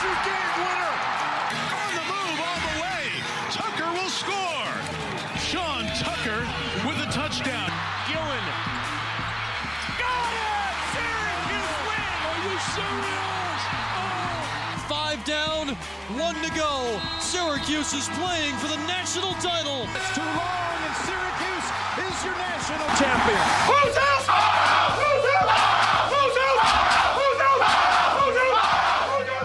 And there's game winner. On the move, all the way. Tucker will score. Sean Tucker with a touchdown. Gillen. Got it! Syracuse win! Are you serious? Oh! Five down, one to go. Syracuse is playing for the national title. It's too long, and Syracuse is your national champion. Who's out? Who's out? Who's out? Who's out? Who's out?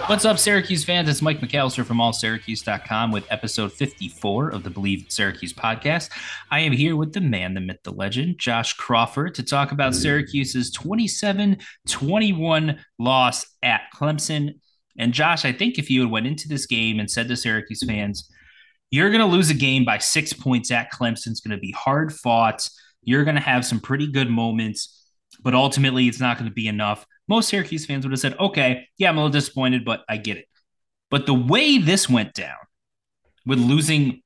What's up, Syracuse fans? It's Mike McAllister from allsyracuse.com with episode 54 of the Believe Syracuse podcast. I am here with the man, the myth, the legend, Josh Crawford, to talk about Syracuse's 27 21 loss at Clemson. And Josh, I think if you had went into this game and said to Syracuse fans, you're going to lose a game by six points at Clemson, it's going to be hard fought. You're going to have some pretty good moments, but ultimately it's not going to be enough most Syracuse fans would have said, okay, yeah, I'm a little disappointed, but I get it. But the way this went down with losing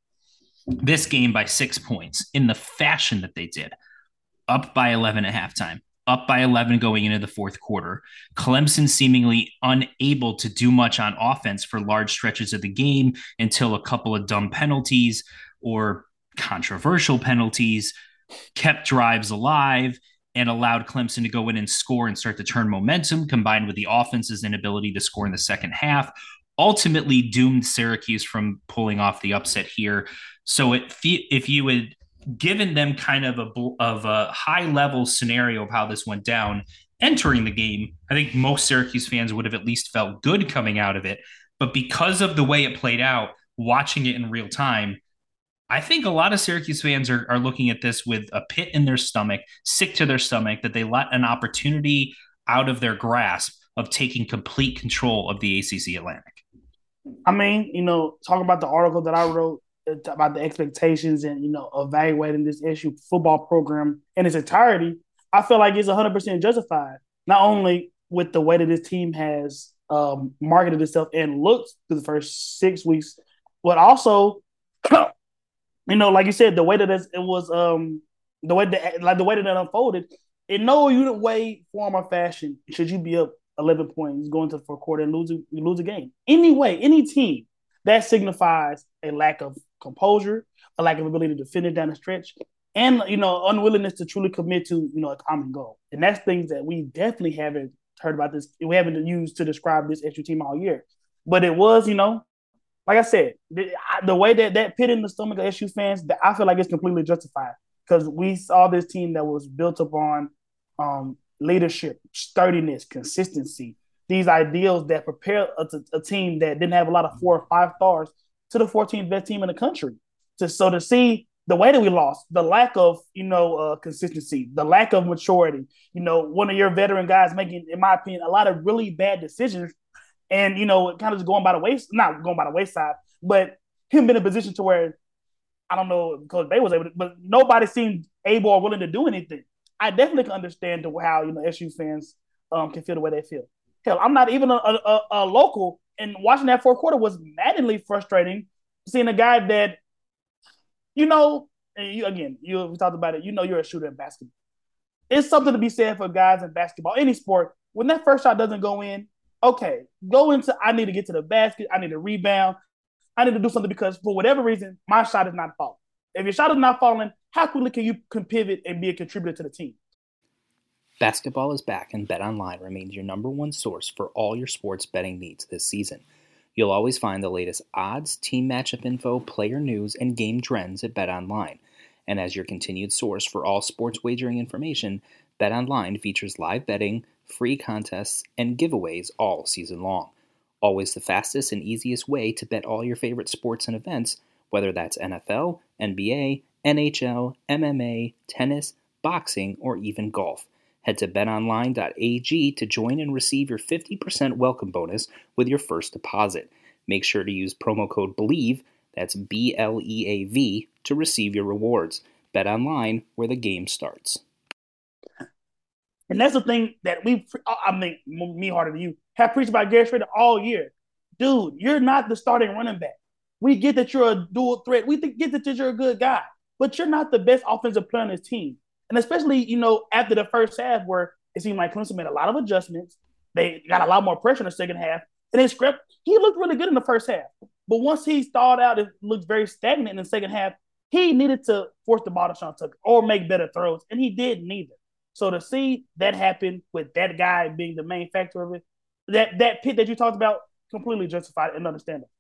this game by six points in the fashion that they did, up by 11 at halftime, up by 11 going into the fourth quarter, Clemson seemingly unable to do much on offense for large stretches of the game until a couple of dumb penalties or controversial penalties kept drives alive and allowed Clemson to go in and score and start to turn momentum, combined with the offense's inability to score in the second half, ultimately doomed Syracuse from pulling off the upset here. So if you had given them kind of a of a high level scenario of how this went down entering the game, I think most Syracuse fans would have at least felt good coming out of it. But because of the way it played out, watching it in real time, I think a lot of Syracuse fans are, are looking at this with a pit in their stomach, sick to their stomach, that they let an opportunity out of their grasp of taking complete control of the ACC Atlantic. I mean, you know, talking about the article that I wrote about the expectations and, you know, evaluating this issue football program in its entirety, I feel like it's 100% justified. Not only with the way that this team has um, marketed itself and looked through the first six weeks, but also you know, like you said, the way that it was, um, the way that like the way that it unfolded, in no unit way, form, or fashion should you be up eleven points going to the fourth quarter and lose a, lose a game. Anyway, any team that signifies a lack of composure, a lack of ability to finish down the stretch, and you know, unwillingness to truly commit to you know a common goal. And that's things that we definitely haven't heard about this. We haven't used to describe this extra team all year. But it was, you know, like I said, the, the, way that that pit in the stomach of SU fans, I feel like it's completely justified because we saw this team that was built upon um, leadership, sturdiness, consistency, these ideals that prepare a, a, team that didn't have a lot of four or five stars to the 14th best team in the country. To, so to see the way that we lost, the lack of you know uh, consistency, the lack of maturity, you know, one of your veteran guys making, in my opinion, a lot of really bad decisions and you know, kind of just going by the waist, not going by the wayside, but him being in a position to where I don't know because they was able to, but nobody seemed able or willing to do anything. I definitely can understand how you know SU fans um, can feel the way they feel. Hell, I'm not even a, a, a local, and watching that fourth quarter was maddeningly frustrating. Seeing a guy that, you know, and you again, you we talked about it. You know, you're a shooter in basketball. It's something to be said for guys in basketball, any sport. When that first shot doesn't go in, okay, go into I need to get to the basket, I need to rebound, I need to do something because for whatever reason, my shot is not falling. If your shot is not falling, how quickly can you can pivot and be a contributor to the team? Basketball is back, and BetOnline remains your number one source for all your sports betting needs this season. You'll always find the latest odds, team matchup info, player news, and game trends at BetOnline. And as your continued source for all sports wagering information, BetOnline features live betting, free contests, and giveaways all season long. Always the fastest and easiest way to bet all your favorite sports and events, whether that's NFL, NBA, NHL, MMA, tennis, boxing, or even golf. Head to betonline.ag to join and receive your 50% welcome bonus with your first deposit. Make sure to use promo code BLEAV, that's B L E A V, to receive your rewards. Bet online where the game starts. And that's the thing that we, I mean, me harder than you, have preached about Garrett Shrader all year. Dude, you're not the starting running back. We get that you're a dual threat. We get that you're a good guy, but you're not the best offensive player on this team. And especially, you know, after the first half where it seemed like Clemson made a lot of adjustments. They got a lot more pressure in the second half. And then script, he looked really good in the first half. But once he stalled out, it looked very stagnant in the second half. He needed to force the ball to Sean Tucker or make better throws, and he did neither. So to see that happen with that guy being the main factor of it, that that pit that you talked about, completely justified and understandable.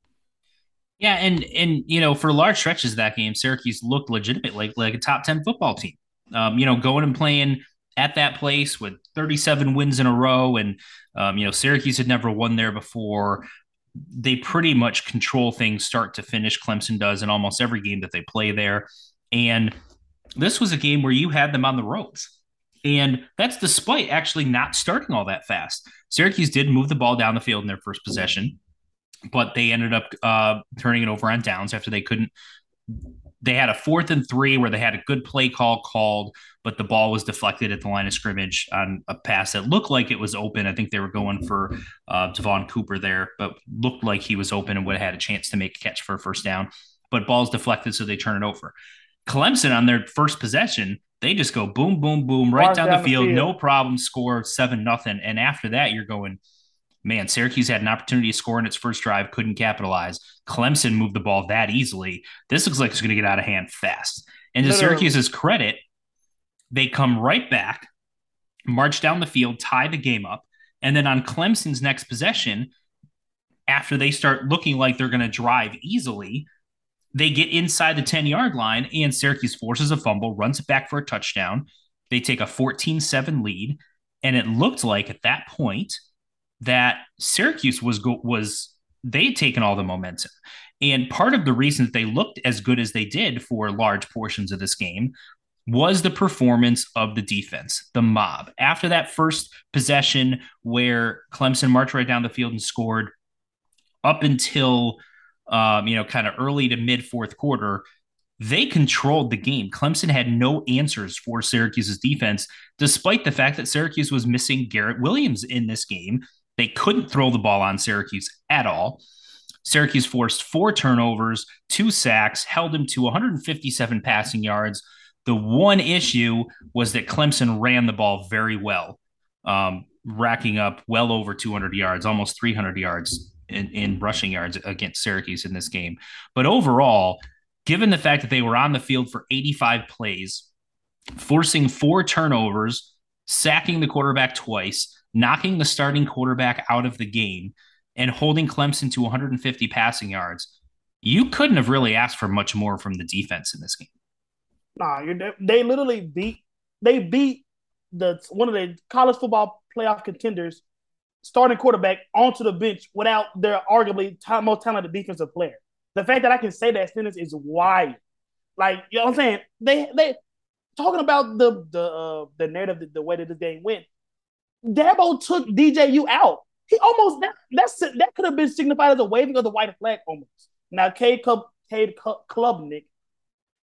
Yeah, and and you know, for large stretches of that game, Syracuse looked legitimate, like like a top ten football team. Um, you know, going and playing at that place with 37 wins in a row, and um, you know, Syracuse had never won there before. They pretty much control things start to finish. Clemson does in almost every game that they play there, and this was a game where you had them on the ropes. And that's despite actually not starting all that fast. Syracuse did move the ball down the field in their first possession, but they ended up uh, turning it over on downs after they couldn't they had a fourth and three where they had a good play call called, but the ball was deflected at the line of scrimmage on a pass that looked like it was open. I think they were going for uh, Devon Cooper there, but looked like he was open and would have had a chance to make a catch for a first down. But ball's deflected, so they turn it over. Clemson on their first possession, they just go boom, boom, boom, right down, down, the, field, the field, no problem, score seven nothing. And after that, you're going, man, Syracuse had an opportunity to score in its first drive, couldn't capitalize. Clemson moved the ball that easily. This looks like it's going to get out of hand fast. And to Syracuse's credit, they come right back, march down the field, tie the game up. And then on Clemson's next possession, after they start looking like they're going to drive easily, they get inside the 10 yard line and Syracuse forces a fumble, runs it back for a touchdown. They take a 14 7 lead. And it looked like at that point, that Syracuse was go- was they'd taken all the momentum. And part of the reason that they looked as good as they did for large portions of this game was the performance of the defense, the mob. After that first possession where Clemson marched right down the field and scored up until um, you know, kind of early to mid fourth quarter, they controlled the game. Clemson had no answers for Syracuse's defense, despite the fact that Syracuse was missing Garrett Williams in this game they couldn't throw the ball on Syracuse at all. Syracuse forced four turnovers, two sacks, held him to 157 passing yards. The one issue was that Clemson ran the ball very well, um, racking up well over 200 yards, almost 300 yards in, in rushing yards against Syracuse in this game. But overall, given the fact that they were on the field for 85 plays, forcing four turnovers, sacking the quarterback twice, knocking the starting quarterback out of the game and holding Clemson to 150 passing yards, you couldn't have really asked for much more from the defense in this game. Nah, they literally beat they beat the one of the college football playoff contenders starting quarterback onto the bench without their arguably most talented defensive player. The fact that I can say that sentence is wild. Like you know what I'm saying? They they talking about the the uh, the narrative, the, the way that the game went. Dabo took DJU out. He almost that that's that could have been signified as a waving of the white flag almost. Now Cade, Cub, Cade Klubnik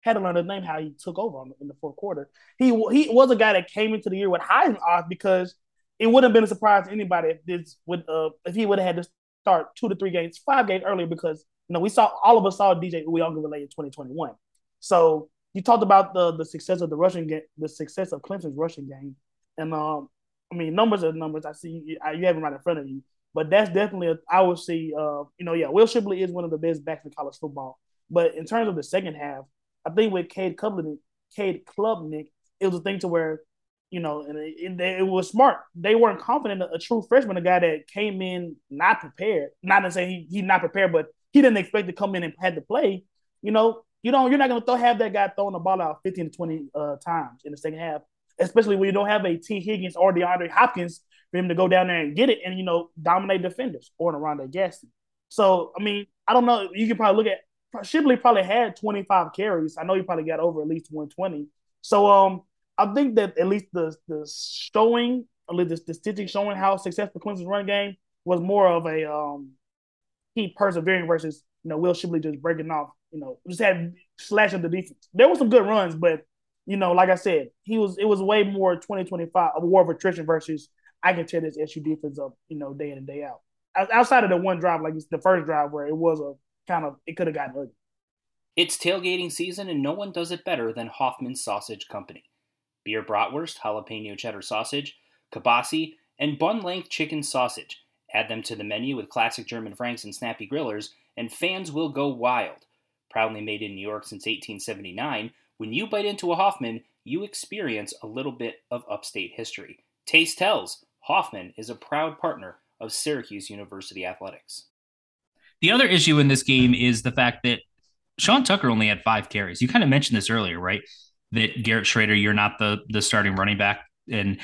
had to learn his name how he took over in the fourth quarter. He he was a guy that came into the year with Heisman odds because it wouldn't have been a surprise to anybody if this would uh, if he would have had to start two to three games, five games earlier because you know we saw all of us saw DJ Uiagalelei in 2021. So you talked about the the success of the rushing game, the success of Clemson's rushing game, and um, I mean, numbers are numbers. I see you, you have them right in front of you, but that's definitely a, I would see. Uh, you know, yeah, Will Shipley is one of the best backs in college football. But in terms of the second half, I think with Cade Klubnik, Cade Klubnik, it was a thing to where, you know, and it, it, it was smart. They weren't confident a, true freshman, a guy that came in not prepared. Not to say he he not prepared, but he didn't expect to come in and had to play. You know, you don't you're not gonna throw, have that guy throwing the ball out 15 to 20 uh, times in the second half, especially when you don't have a T Higgins or DeAndre Hopkins for him to go down there and get it and you know dominate defenders or an Oronde Gadsden. So I mean, I don't know. You can probably look at Shipley probably had 25 carries. I know he probably got over at least 120. So um, I think that at least the the showing, at least the statistics showing how successful Clemson's run game was more of a um, he persevering versus you know Will Shipley just breaking off. You know, just had slash of the defense. There were some good runs, but you know, like I said, he was it was way more 2025 a war of attrition versus I can tear this SU defense up, you know, day in and day out. Outside of the one drive, like the first drive where it was a kind of it could have gotten ugly. It's tailgating season, and no one does it better than Hoffman Sausage Company. Beer bratwurst, jalapeno cheddar sausage, kielbasa, and bun-length chicken sausage. Add them to the menu with classic German franks and snappy grillers, and fans will go wild. Proudly made in New York since 1879, when you bite into a Hoffman, you experience a little bit of upstate history. Taste tells. Hoffman is a proud partner of Syracuse University Athletics. The other issue in this game is the fact that Sean Tucker only had five carries. You kind of mentioned this earlier, right? That Garrett Shrader, you're not the the starting running back, and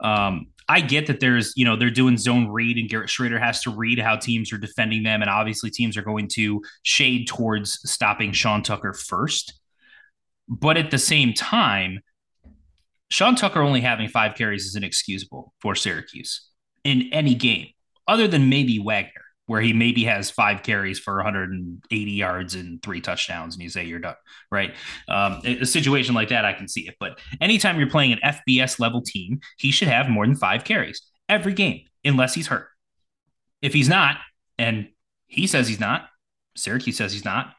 um, I get that there's you know they're doing zone read, and Garrett Shrader has to read how teams are defending them, and obviously teams are going to shade towards stopping Sean Tucker first. But at the same time, Sean Tucker only having five carries is inexcusable for Syracuse in any game, other than maybe Wagner, where he maybe has five carries for 180 yards and three touchdowns, and you say you're done, right? Um, a situation like that, I can see it. But anytime you're playing an FBS level team, he should have more than five carries every game, unless he's hurt. If he's not, and he says he's not, Syracuse says he's not,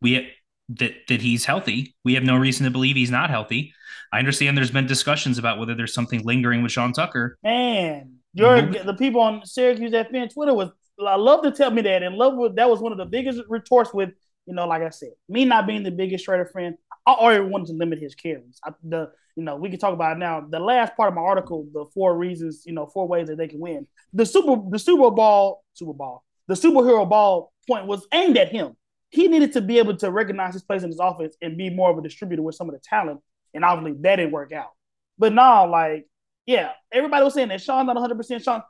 we that that he's healthy. We have no reason to believe he's not healthy. I understand there's been discussions about whether there's something lingering with Sean Tucker. Man, your the people on Syracuse FN Twitter was I love to tell me that and love with that was one of the biggest retorts with you know like I said me not being the biggest Shrader friend. I already wanted to limit his carries. I, the you know we can talk about now. The last part of my article, the four reasons you know four ways that they can win. The super the Super Bowl Super Bowl the superhero ball point was aimed at him he needed to be able to recognize his place in his offense and be more of a distributor with some of the talent. And obviously that didn't work out. But now, like, yeah, everybody was saying that Sean's not 100 percent Sean.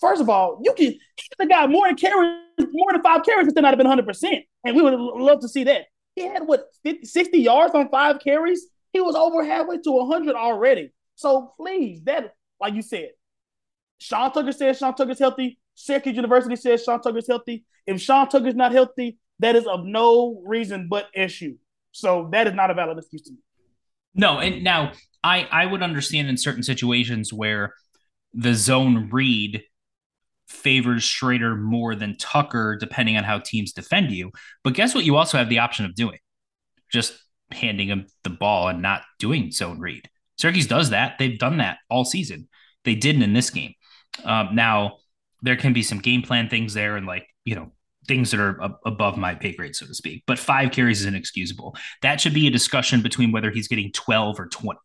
First of all, you can the guy more than carries, more than five carries still not have been 100 percent, and we would love to see that. He had what 50, 60 yards on five carries. He was over halfway to 100 already. So please, that like you said, Sean Tucker says Sean Tucker's healthy. Syracuse University says Sean Tucker's healthy. If Sean Tucker's not healthy, that is of no reason but issue. So that is not a valid excuse to me. No, and now I I would understand in certain situations where the zone read favors Shrader more than Tucker, depending on how teams defend you. But guess what? You also have the option of doing just handing him the ball and not doing zone read. Syracuse does that. They've done that all season. They didn't in this game. Um, now there can be some game plan things there, and like you know things that are above my pay grade, so to speak. But five carries is inexcusable. That should be a discussion between whether he's getting 12 or 20,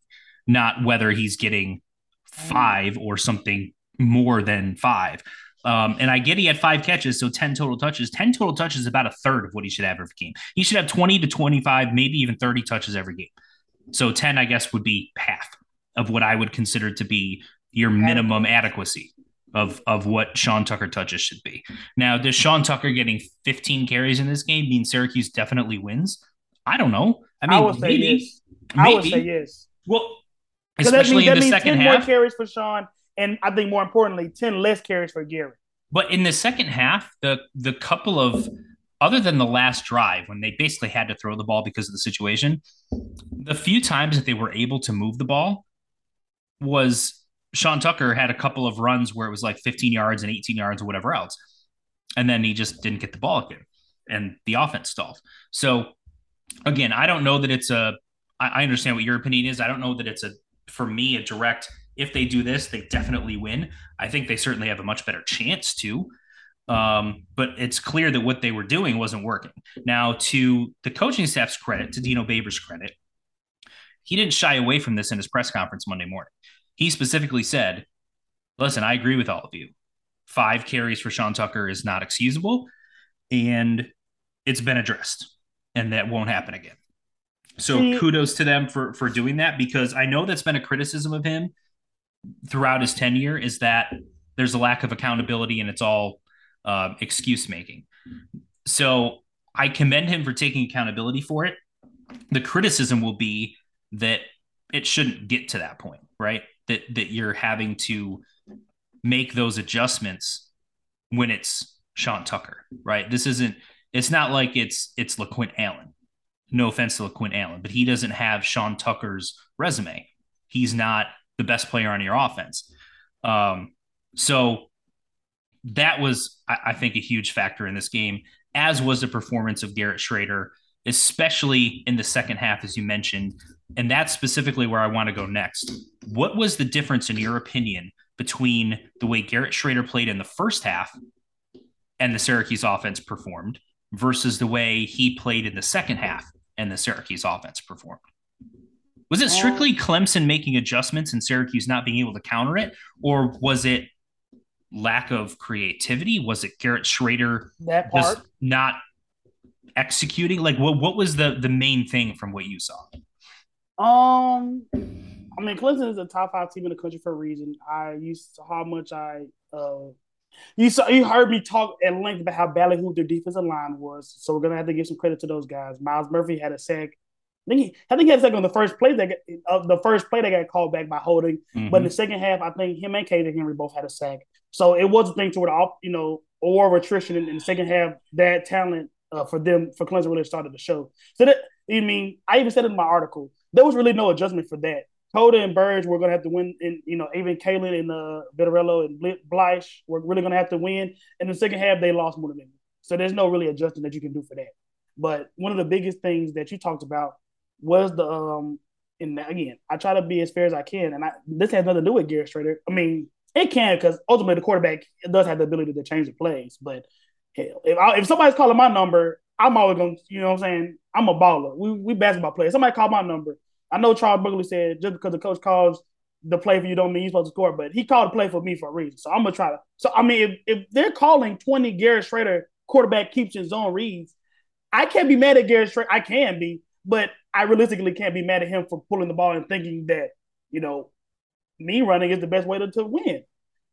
not whether he's getting five or something more than five. Um, and I get he had five catches, so 10 total touches. 10 total touches is about a third of what he should have every game. He should have 20 to 25, maybe even 30 touches every game. So 10, I guess, would be half of what I would consider to be your minimum adequacy of of what Sean Tucker touches should be. Now, does Sean Tucker getting 15 carries in this game mean Syracuse definitely wins? I don't know. I mean, I would maybe, say yes. Maybe. I would say yes. Well, especially means, in the second 10 half. More carries for Sean, and I think more importantly, 10 less carries for Gary. But in the second half, the the couple of other than the last drive when they basically had to throw the ball because of the situation, the few times that they were able to move the ball was Sean Tucker had a couple of runs where it was like 15 yards and 18 yards or whatever else. And then he just didn't get the ball again and the offense stalled. So again, I don't know that it's a, I understand what your opinion is. I don't know that it's a, for me, a direct, if they do this, they definitely win. I think they certainly have a much better chance to. Um, but it's clear that what they were doing wasn't working. Now, to the coaching staff's credit, to Dino Babers' credit, he didn't shy away from this in his press conference Monday morning. He specifically said, Listen, I agree with all of you. Five carries for Sean Tucker is not excusable, and it's been addressed, and that won't happen again. So kudos to them for for doing that because I know that's been a criticism of him throughout his tenure is that there's a lack of accountability and it's all uh, excuse making. So I commend him for taking accountability for it. The criticism will be that it shouldn't get to that point, right? That that you're having to make those adjustments when it's Sean Tucker, right? This isn't. It's not like it's it's LeQuint Allen. No offense to LeQuint Allen, but he doesn't have Sean Tucker's resume. He's not the best player on your offense. Um, so that was, I, I think, a huge factor in this game, as was the performance of Garrett Shrader, especially in the second half, as you mentioned. And that's specifically where I want to go next. What was the difference, in your opinion, between the way Garrett Shrader played in the first half and the Syracuse offense performed versus the way he played in the second half and the Syracuse offense performed? Was it strictly Clemson making adjustments and Syracuse not being able to counter it, or was it lack of creativity? Was it Garrett Shrader that part not executing? Like, what what was the the main thing from what you saw? Um, I mean, Clemson is a top five team in the country for a reason. I used how much I uh you saw you heard me talk at length about how ballyhoo their defensive line was. So we're gonna have to give some credit to those guys. Myles Murphy had a sack. I think he, I think he had a sack on the first play that uh, the first play that got called back by holding. Mm-hmm. But in the second half, I think him and Caden Henry both had a sack. So it was a thing to where the, you know a war of attrition in, in the second half. That talent uh, for them for Clemson really started to show. So that I mean, I even said in my article there was really no adjustment for that. Coda and Burge were going to have to win, and you know, even Kalen and uh, Vettorello and Bleich were really going to have to win. And in the second half, they lost more than them. So there's no really adjustment that you can do for that. But one of the biggest things that you talked about was the um. And again, I try to be as fair as I can, and I this has nothing to do with Garrett Shrader. I mean, it can because ultimately the quarterback does have the ability to change the plays. But hell, if I, if somebody's calling my number, I'm always going. to You know what I'm saying? I'm a baller. We we basketball players. Somebody called my number. I know Charles Barkley said just because the coach calls the play for you don't mean you're supposed to score, but he called the play for me for a reason. So I'm gonna try to. So I mean, if, if they're calling 20 Garrett Shrader quarterback keeps in zone reads, I can't be mad at Garrett Shrader. I can be, but I realistically can't be mad at him for pulling the ball and thinking that you know me running is the best way to, to win.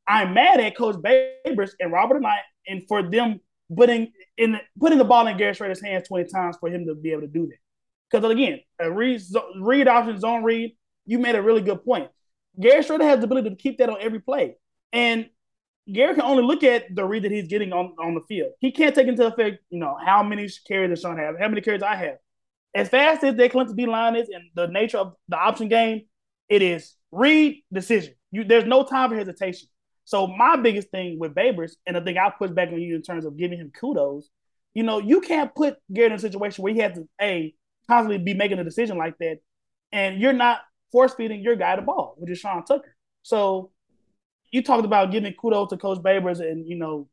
I'm mad at Coach Babers and Robert Anae, and for them putting in putting the ball in Garrett Shrader's hands 20 times for him to be able to do that. Because again, a read, read option, zone read, you made a really good point. Garrett Shrader has the ability to keep that on every play. And Garrett can only look at the read that he's getting on, on the field. He can't take into effect, you know, how many carries Sean have, how many carries I have. As fast as that Clemson B line is and the nature of the option game, it is read decision. You there's no time for hesitation. So my biggest thing with Babers, and the thing I'll push back on you in terms of giving him kudos, you know, you can't put Garrett in a situation where he has to a constantly be making a decision like that, and you're not force feeding your guy the ball, which is Sean Tucker. So you talked about giving kudos to Coach Babers and you know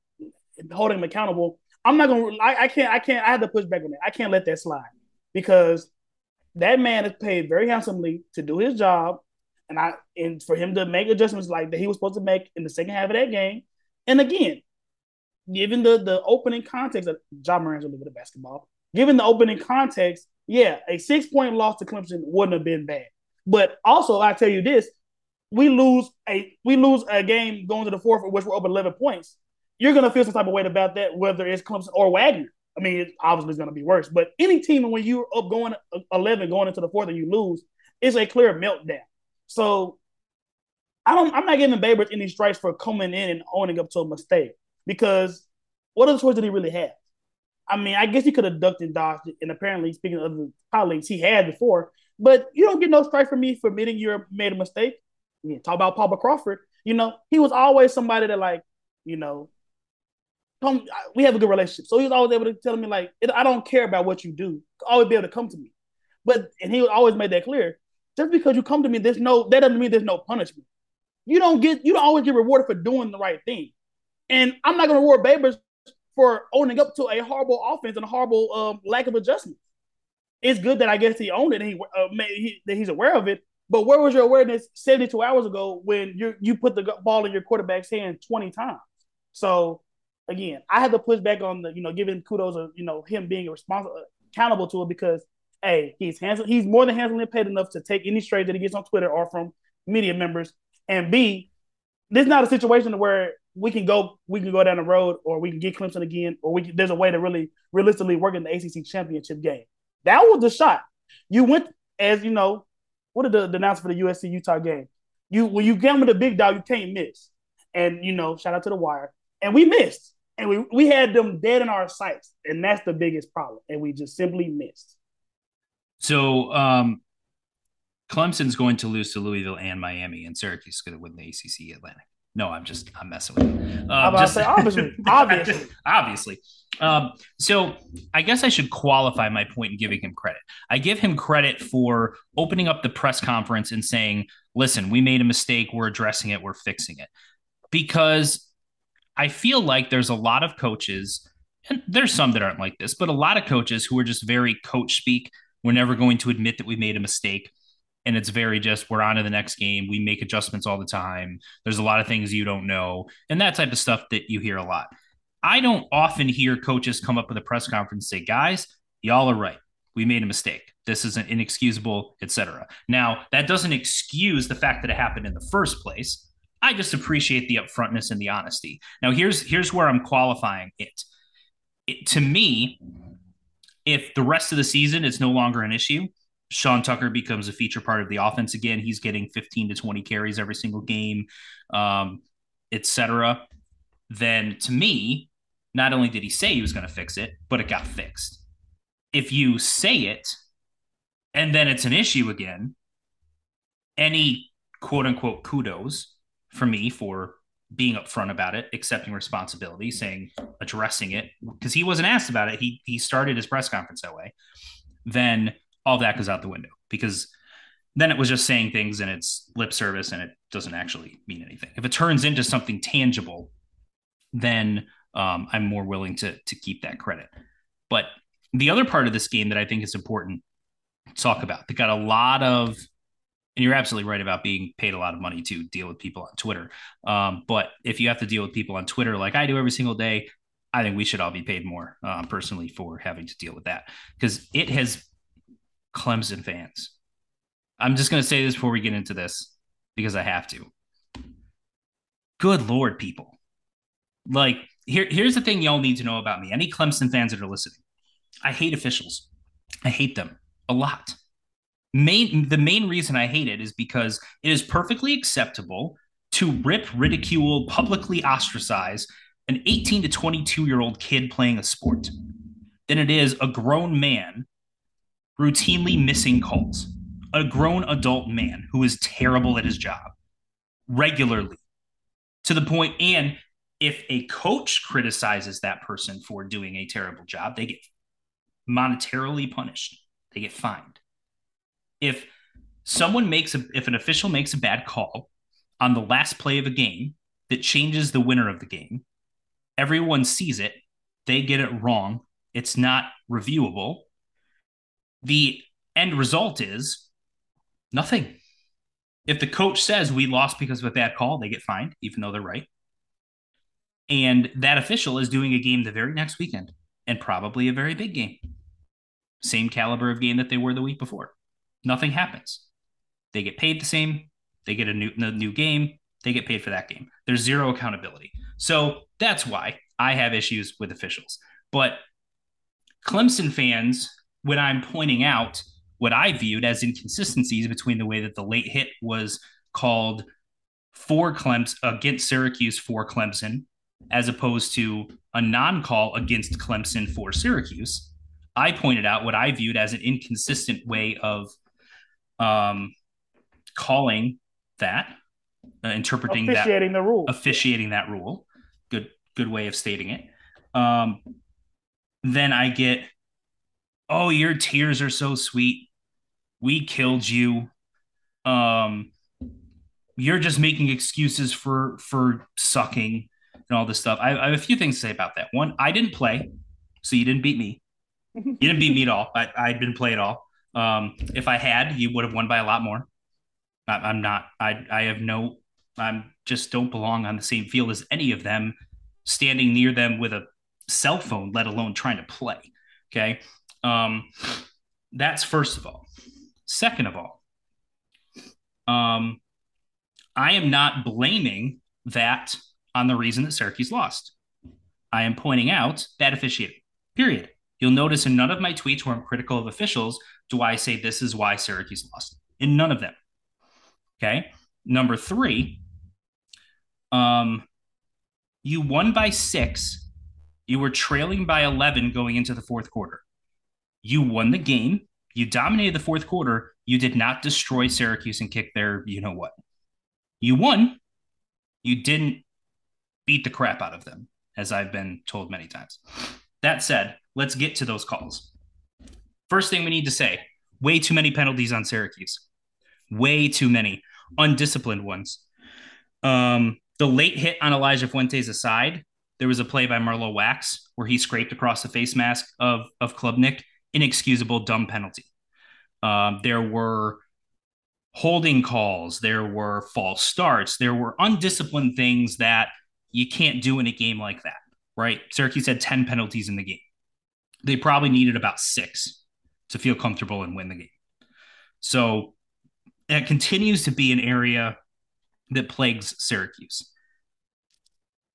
holding him accountable. I'm not gonna. I, I can't. I can't. I have to push back on that. I can't let that slide because that man is paid very handsomely to do his job, and I and for him to make adjustments like that he was supposed to make in the second half of that game. And again, given the the opening context of John Moran's a little bit of basketball, given the opening context, yeah, a six point loss to Clemson wouldn't have been bad. But also, I tell you this: we lose a we lose a game going to the fourth, in which we're up eleven points. You're gonna feel some type of weight about that, whether it's Clemson or Wagner. I mean, it obviously it's gonna be worse. But any team when you're up going eleven, going into the fourth, and you lose, it's a clear meltdown. So I don't. I'm not giving Babers any strikes for coming in and owning up to a mistake because what other choice did he really have? I mean, I guess he could have ducked and dodged it, and apparently, speaking of the colleagues he had before, but you don't get no strike from me for admitting you made a mistake. Yeah, talk about Papa Crawford. You know, he was always somebody that like, you know, We have a good relationship, so he was always able to tell me like, I don't care about what you do. Always be able to come to me. But and he always made that clear. Just because you come to me, there's no that doesn't mean there's no punishment. You don't get you don't always get rewarded for doing the right thing. And I'm not gonna reward Babers for owning up to a horrible offense and a horrible um, lack of adjustment. It's good that I guess he owned it and he, uh, he, that he's aware of it. But where was your awareness 72 hours ago when you you put the ball in your quarterback's hand 20 times? So again, I had to push back on the you know giving kudos of you know him being responsible accountable to it because a he's handsome he's more than handsomely paid enough to take any straight that he gets on Twitter or from media members, and b this is not a situation where we can go we can go down the road or we can get Clemson again or we can, there's a way to really realistically work in the ACC championship game. That was the shot. You went as you know. What did the, the announcer for the USC Utah game? You when you get with a big dog, you can't miss. And you know, shout out to the wire. And we missed, and we we had them dead in our sights, and that's the biggest problem. And we just simply missed. So, um, Clemson's going to lose to Louisville and Miami, and Syracuse is going to win the ACC Atlantic. No, I'm just I'm messing with you. Um, I'm just, say obviously, obviously, obviously. Um, so I guess I should qualify my point in giving him credit. I give him credit for opening up the press conference and saying, "Listen, we made a mistake. We're addressing it. We're fixing it." Because I feel like there's a lot of coaches, and there's some that aren't like this, but a lot of coaches who are just very coach speak. We're never going to admit that we made a mistake and it's very just we're on to the next game. We make adjustments all the time. There's a lot of things you don't know, and that type of stuff that you hear a lot. I don't often hear coaches come up with a press conference and say, "Guys, y'all are right. We made a mistake. This is an inexcusable, etc." Now, that doesn't excuse the fact that it happened in the first place. I just appreciate the upfrontness and the honesty. Now, here's here's where I'm qualifying it. it to me, if the rest of the season is no longer an issue, Sean Tucker becomes a feature part of the offense again. He's getting 15 to 20 carries every single game, um, etc. Then to me, not only did he say he was going to fix it, but it got fixed. If you say it and then it's an issue again, any quote unquote kudos for me for being upfront about it, accepting responsibility, saying addressing it because he wasn't asked about it. He he started his press conference that way. Then all that goes out the window because then it was just saying things and it's lip service and it doesn't actually mean anything. If it turns into something tangible, then um, I'm more willing to to keep that credit. But the other part of this game that I think is important to talk about, they got a lot of, and you're absolutely right about being paid a lot of money to deal with people on Twitter. Um, but if you have to deal with people on Twitter like I do every single day, I think we should all be paid more uh, personally for having to deal with that because it has Clemson fans. I'm just going to say this before we get into this because I have to. Good Lord, people. Like, here, here's the thing y'all need to know about me. Any Clemson fans that are listening, I hate officials. I hate them a lot. Main, the main reason I hate it is because it is perfectly acceptable to rip, ridicule, publicly ostracize an 18 to 22 year old kid playing a sport than it is a grown man routinely missing calls. A grown adult man who is terrible at his job regularly to the point and if a coach criticizes that person for doing a terrible job, they get monetarily punished. They get fined. If someone makes a if an official makes a bad call on the last play of a game that changes the winner of the game, everyone sees it, they get it wrong, it's not reviewable, the end result is nothing. If the coach says we lost because of a bad call, they get fined, even though they're right. And that official is doing a game the very next weekend and probably a very big game. Same caliber of game that they were the week before. Nothing happens. They get paid the same. They get a new, a new game. They get paid for that game. There's zero accountability. So that's why I have issues with officials. But Clemson fans when I'm pointing out what I viewed as inconsistencies between the way that the late hit was called for Clemson against Syracuse for Clemson, as opposed to a non call against Clemson for Syracuse, I pointed out what I viewed as an inconsistent way of um, calling that, uh, interpreting officiating that, the rule, officiating that rule. Good, good way of stating it. Um, then I get oh, your tears are so sweet. We killed you. Um, you're just making excuses for for sucking. and all this stuff. I, I have a few things to say about that. One, I didn't play, so you didn't beat me. You didn't beat me at all. I, I didn't play at all. Um, if I had, you would have won by a lot more. I, am not. I I have no. I'm just don't belong on the same field as any of them. Standing near them with a cell phone, let alone trying to play. Okay, um, that's first of all. Second of all, um, I am not blaming that on the reason that Syracuse lost. I am pointing out that officiating. Period. You'll notice in none of my tweets where I'm critical of officials do I say this is why Syracuse lost. In none of them. Okay. Number three, um, you won by six. You were trailing by 11 going into the fourth quarter. You won the game. You dominated the fourth quarter. You did not destroy Syracuse and kick their, you know what. You won. You didn't beat the crap out of them, as I've been told many times. That said, let's get to those calls. First thing we need to say way too many penalties on Syracuse. Way too many undisciplined ones. Um, the late hit on Elijah Fuentes aside, there was a play by Marlowe Wax where he scraped across the face mask of of Klubnik. Inexcusable, dumb penalty. Um, there were holding calls, there were false starts, there were undisciplined things that you can't do in a game like that, right? Syracuse had 10 penalties in the game. They probably needed about six to feel comfortable and win the game. So it continues to be an area that plagues Syracuse.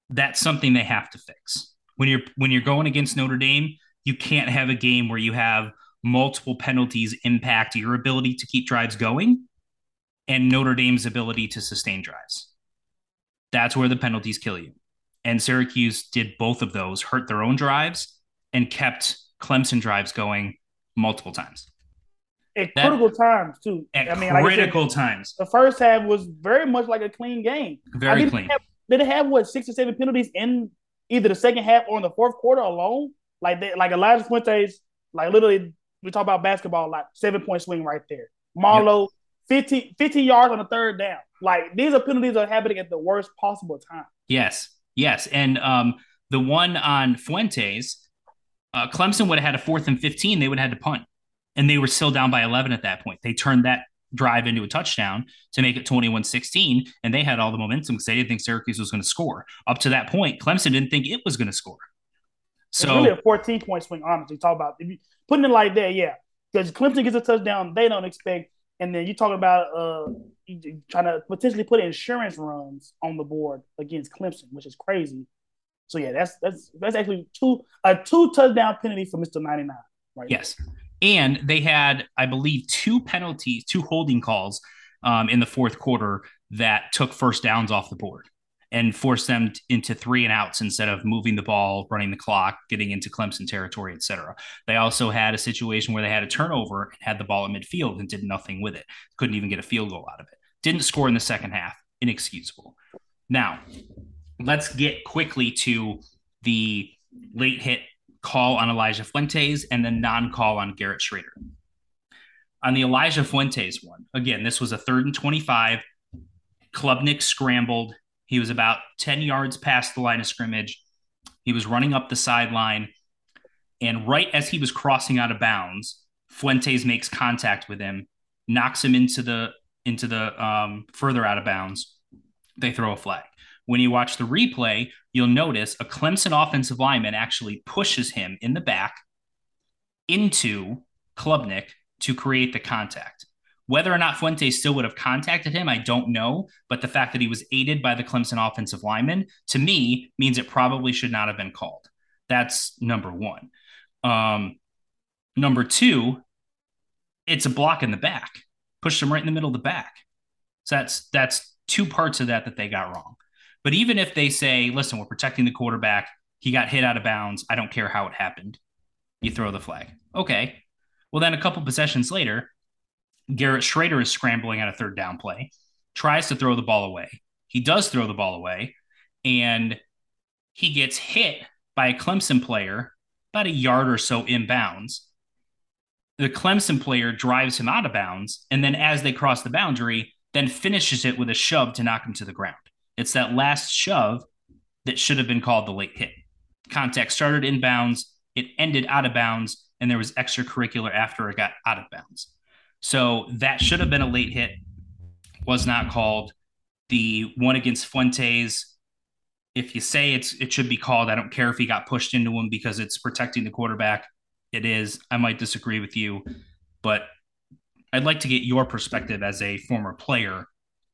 That's something they have to fix. When you're when you're going against Notre Dame, you can't have a game where you have multiple penalties impact your ability to keep drives going and Notre Dame's ability to sustain drives. That's where the penalties kill you. And Syracuse did both of those, hurt their own drives and kept Clemson drives going multiple times. At that, critical times too. At I mean, critical like said, times. The first half was very much like a clean game. Very clean. Have, did it have what six or seven penalties in either the second half or in the fourth quarter alone? Like they, like Elijah Fuentes, like literally, we talk about basketball, like seven point swing right there. Marlowe, yep. 15, 15 yards on the third down. Like these are penalties that are happening at the worst possible time. Yes, yes, and um, the one on Fuentes, uh, Clemson would have had a fourth and fifteen. They would have had to punt, and they were still down by eleven at that point. They turned that drive into a touchdown to make it 21-16 and they had all the momentum because they didn't think Syracuse was going to score. Up to that point, Clemson didn't think it was going to score. So it's really a 14 point swing, honestly. Talk about if you putting it like that, yeah. Because Clemson gets a touchdown, they don't expect and then you talk about uh trying to potentially put insurance runs on the board against Clemson, which is crazy. So yeah, that's that's that's actually two a two touchdown penalty for Mister Ninety Nine. Right. Yes, and they had I believe two penalties, two holding calls um, in the fourth quarter that took first downs off the board and forced them into three and outs instead of moving the ball, running the clock, getting into Clemson territory, etc. They also had a situation where they had a turnover and had the ball at midfield and did nothing with it. Couldn't even get a field goal out of it. Didn't score in the second half. Inexcusable. Now, let's get quickly to the late hit call on Elijah Fuentes and the non call on Garrett Shrader. On the Elijah Fuentes one, again, this was a third and 25. Klubnik scrambled he was about 10 yards past the line of scrimmage. He was running up the sideline. And right as he was crossing out of bounds, Fuentes makes contact with him, knocks him into the into the um, further out of bounds. They throw a flag. When you watch the replay, you'll notice a Clemson offensive lineman actually pushes him in the back into Klubnik to create the contact. Whether or not Fuentes still would have contacted him, I don't know. But the fact that he was aided by the Clemson offensive lineman, to me, means it probably should not have been called. That's number one. Um, number two, it's a block in the back. Pushed him right in the middle of the back. So that's that's two parts of that that they got wrong. But even if they say, listen, we're protecting the quarterback, he got hit out of bounds. I don't care how it happened. You throw the flag. Okay. Well, then a couple possessions later, Garrett Shrader is scrambling at a third down play, tries to throw the ball away. He does throw the ball away, and he gets hit by a Clemson player about a yard or so inbounds. The Clemson player drives him out of bounds, and then as they cross the boundary, then finishes it with a shove to knock him to the ground. It's that last shove that should have been called the late hit. Contact started inbounds, it ended out of bounds, and there was extracurricular after it got out of bounds. So that should have been a late hit, was not called. The one against Fuentes, if you say it's it should be called, I don't care if he got pushed into him because it's protecting the quarterback. It is. I might disagree with you, but I'd like to get your perspective as a former player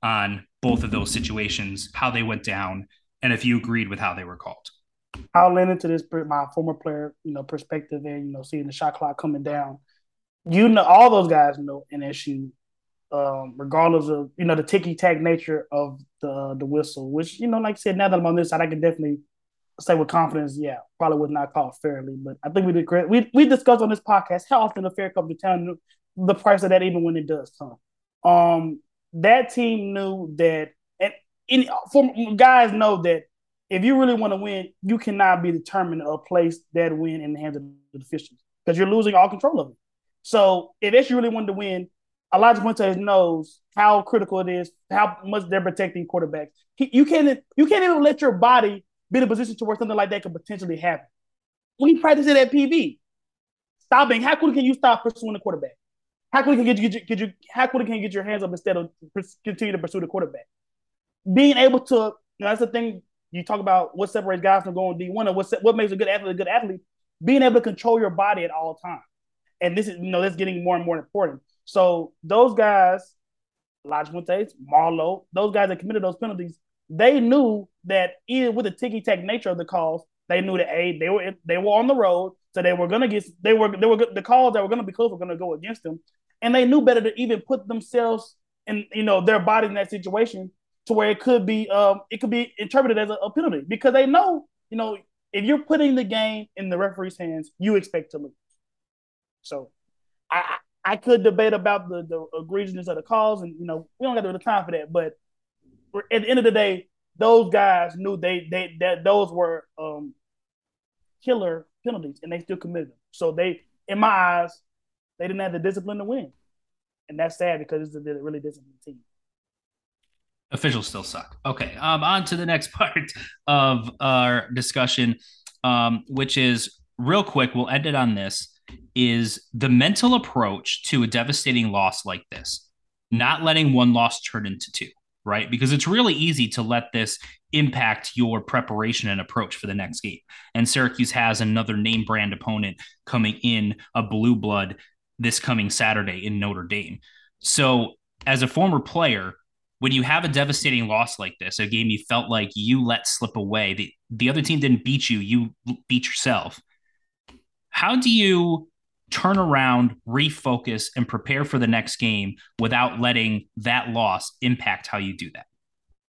on both of those situations, how they went down, and if you agreed with how they were called. I'll lean into this my former player, you know, perspective and you know, seeing the shot clock coming down. You know, all those guys know NSU, um, regardless of you know the ticky tack nature of the the whistle, which you know, like I said, now that I'm on this side, I can definitely say with confidence, yeah, probably was not called fairly. But I think we did great. We we discussed on this podcast how often the fair comes to town, the price of that, even when it does come. Um, that team knew that, and any for guys know that if you really want to win, you cannot be determined or place that win in the hands of the officials because you're losing all control of it. So if SU really wanted to win, Elijah Fuentes knows how critical it is, how much they're protecting quarterbacks. He, you can't you can't even let your body be in a position to where something like that could potentially happen. You practice it at PV, stopping, how quickly can you stop pursuing the quarterback? How can you get, you how quickly can you get your hands up instead of continue to pursue the quarterback? Being able to, you know, that's the thing you talk about what separates guys from going D one or what what makes a good athlete a good athlete. Being able to control your body at all times, and this is you know that's getting more and more important. So those guys, Fuentes, Marlowe, those guys that committed those penalties, they knew that even with the ticky tack nature of the calls, they knew that a they were they were on the road, so they were gonna get they were they were the calls that were gonna be close were gonna go against them, and they knew better to even put themselves in you know their body in that situation to where it could be um it could be interpreted as a, a penalty because they know you know if you're putting the game in the referee's hands, you expect to lose. So I I could debate about the the egregiousness of the calls, and you know we don't got the time for that. But at the end of the day, those guys knew they they that those were um killer penalties, and they still committed them. So they, in my eyes, they didn't have the discipline to win, and that's sad because it's a really disciplined team. Officials still suck. Okay, um, on to the next part of our discussion, um, which is real quick. We'll end it on this: is the mental approach to a devastating loss like this, not letting one loss turn into two, right? Because it's really easy to let this impact your preparation and approach for the next game. And Syracuse has another name brand opponent coming in a blue blood this coming Saturday in Notre Dame. So, as a former player, when you have a devastating loss like this, a game you felt like you let slip away, the, the other team didn't beat you, you beat yourself. How do you turn around, refocus, and prepare for the next game without letting that loss impact how you do that?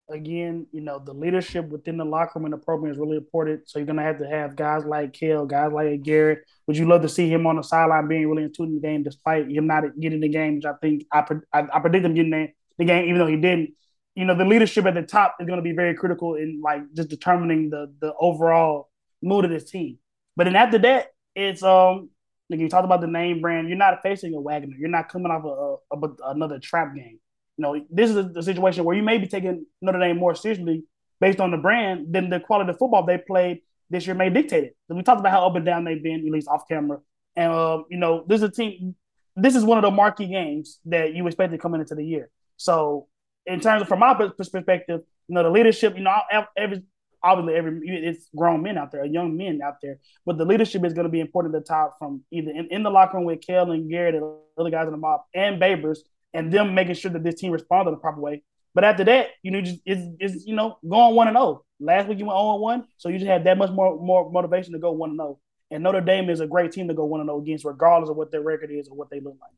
Again, you know, the leadership within the locker room and the program is really important. So you're gonna have to have guys like Kale, guys like Garrett. Would you love to see him on the sideline being really into the game, despite him not getting the game? Which I think I I, I predict him getting the game, even though he didn't. You know, the leadership at the top is to be very critical in like just determining the the overall mood of this team. But then after that, it's um like you talked about the name brand. You're not facing a Wagner. You're not coming off a, a, a another trap game. You know, this is a, a, situation where you may be taking Notre Dame more seriously based on the brand than the quality of football they played this year may dictate it. we talked about how up and down they've been, at least off camera. And uh, you know, this is a team. This is one of the marquee games that you expected coming into the year. So, in terms of from my perspective, you know, the leadership, you know, every obviously every it's grown men out there, young men out there, but the leadership is going to be important at the top from either in, in the locker room with Kale and Garrett and other guys in the mob and Babers, and them making sure that this team responded the proper way. But after that, you know, just it's you know going one and zero. Oh. Last week you went zero oh and one, so you just had that much more more motivation to go one and zero. Oh. And Notre Dame is a great team to go one and zero against, regardless of what their record is or what they look like.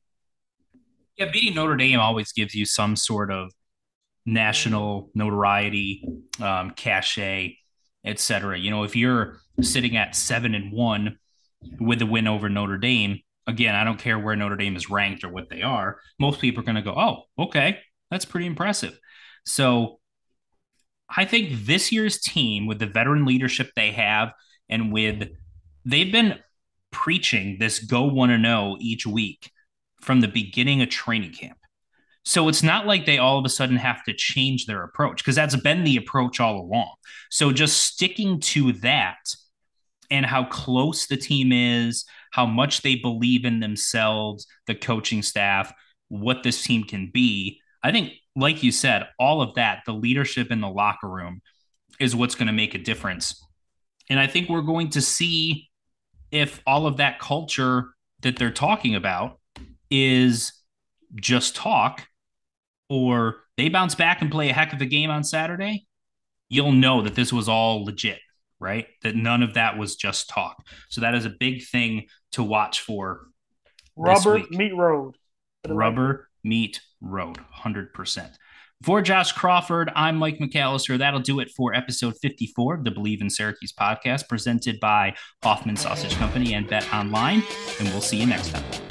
Yeah, beating Notre Dame always gives you some sort of national notoriety, um, cachet, etc. You know, if you're sitting at seven and one with the win over Notre Dame, again, I don't care where Notre Dame is ranked or what they are. Most people are going to go, "Oh, okay, that's pretty impressive." So, I think this year's team, with the veteran leadership they have, and with they've been preaching this go one and zero each week from the beginning of training camp. So it's not like they all of a sudden have to change their approach because that's been the approach all along. So just sticking to that and how close the team is, how much they believe in themselves, the coaching staff, what this team can be. I think, like you said, all of that, the leadership in the locker room is what's going to make a difference. And I think we're going to see if all of that culture that they're talking about is just talk or they bounce back and play a heck of a game on Saturday, you'll know that this was all legit, right? That none of that was just talk. So that is a big thing to watch for. Rubber meet road. Rubber meet road, 100%. For Josh Crawford, I'm Mike McAllister. That'll do it for episode 54 of the BLEAV in Syracuse podcast, presented by Hofmann Sausage Company and Bet Online. And we'll see you next time.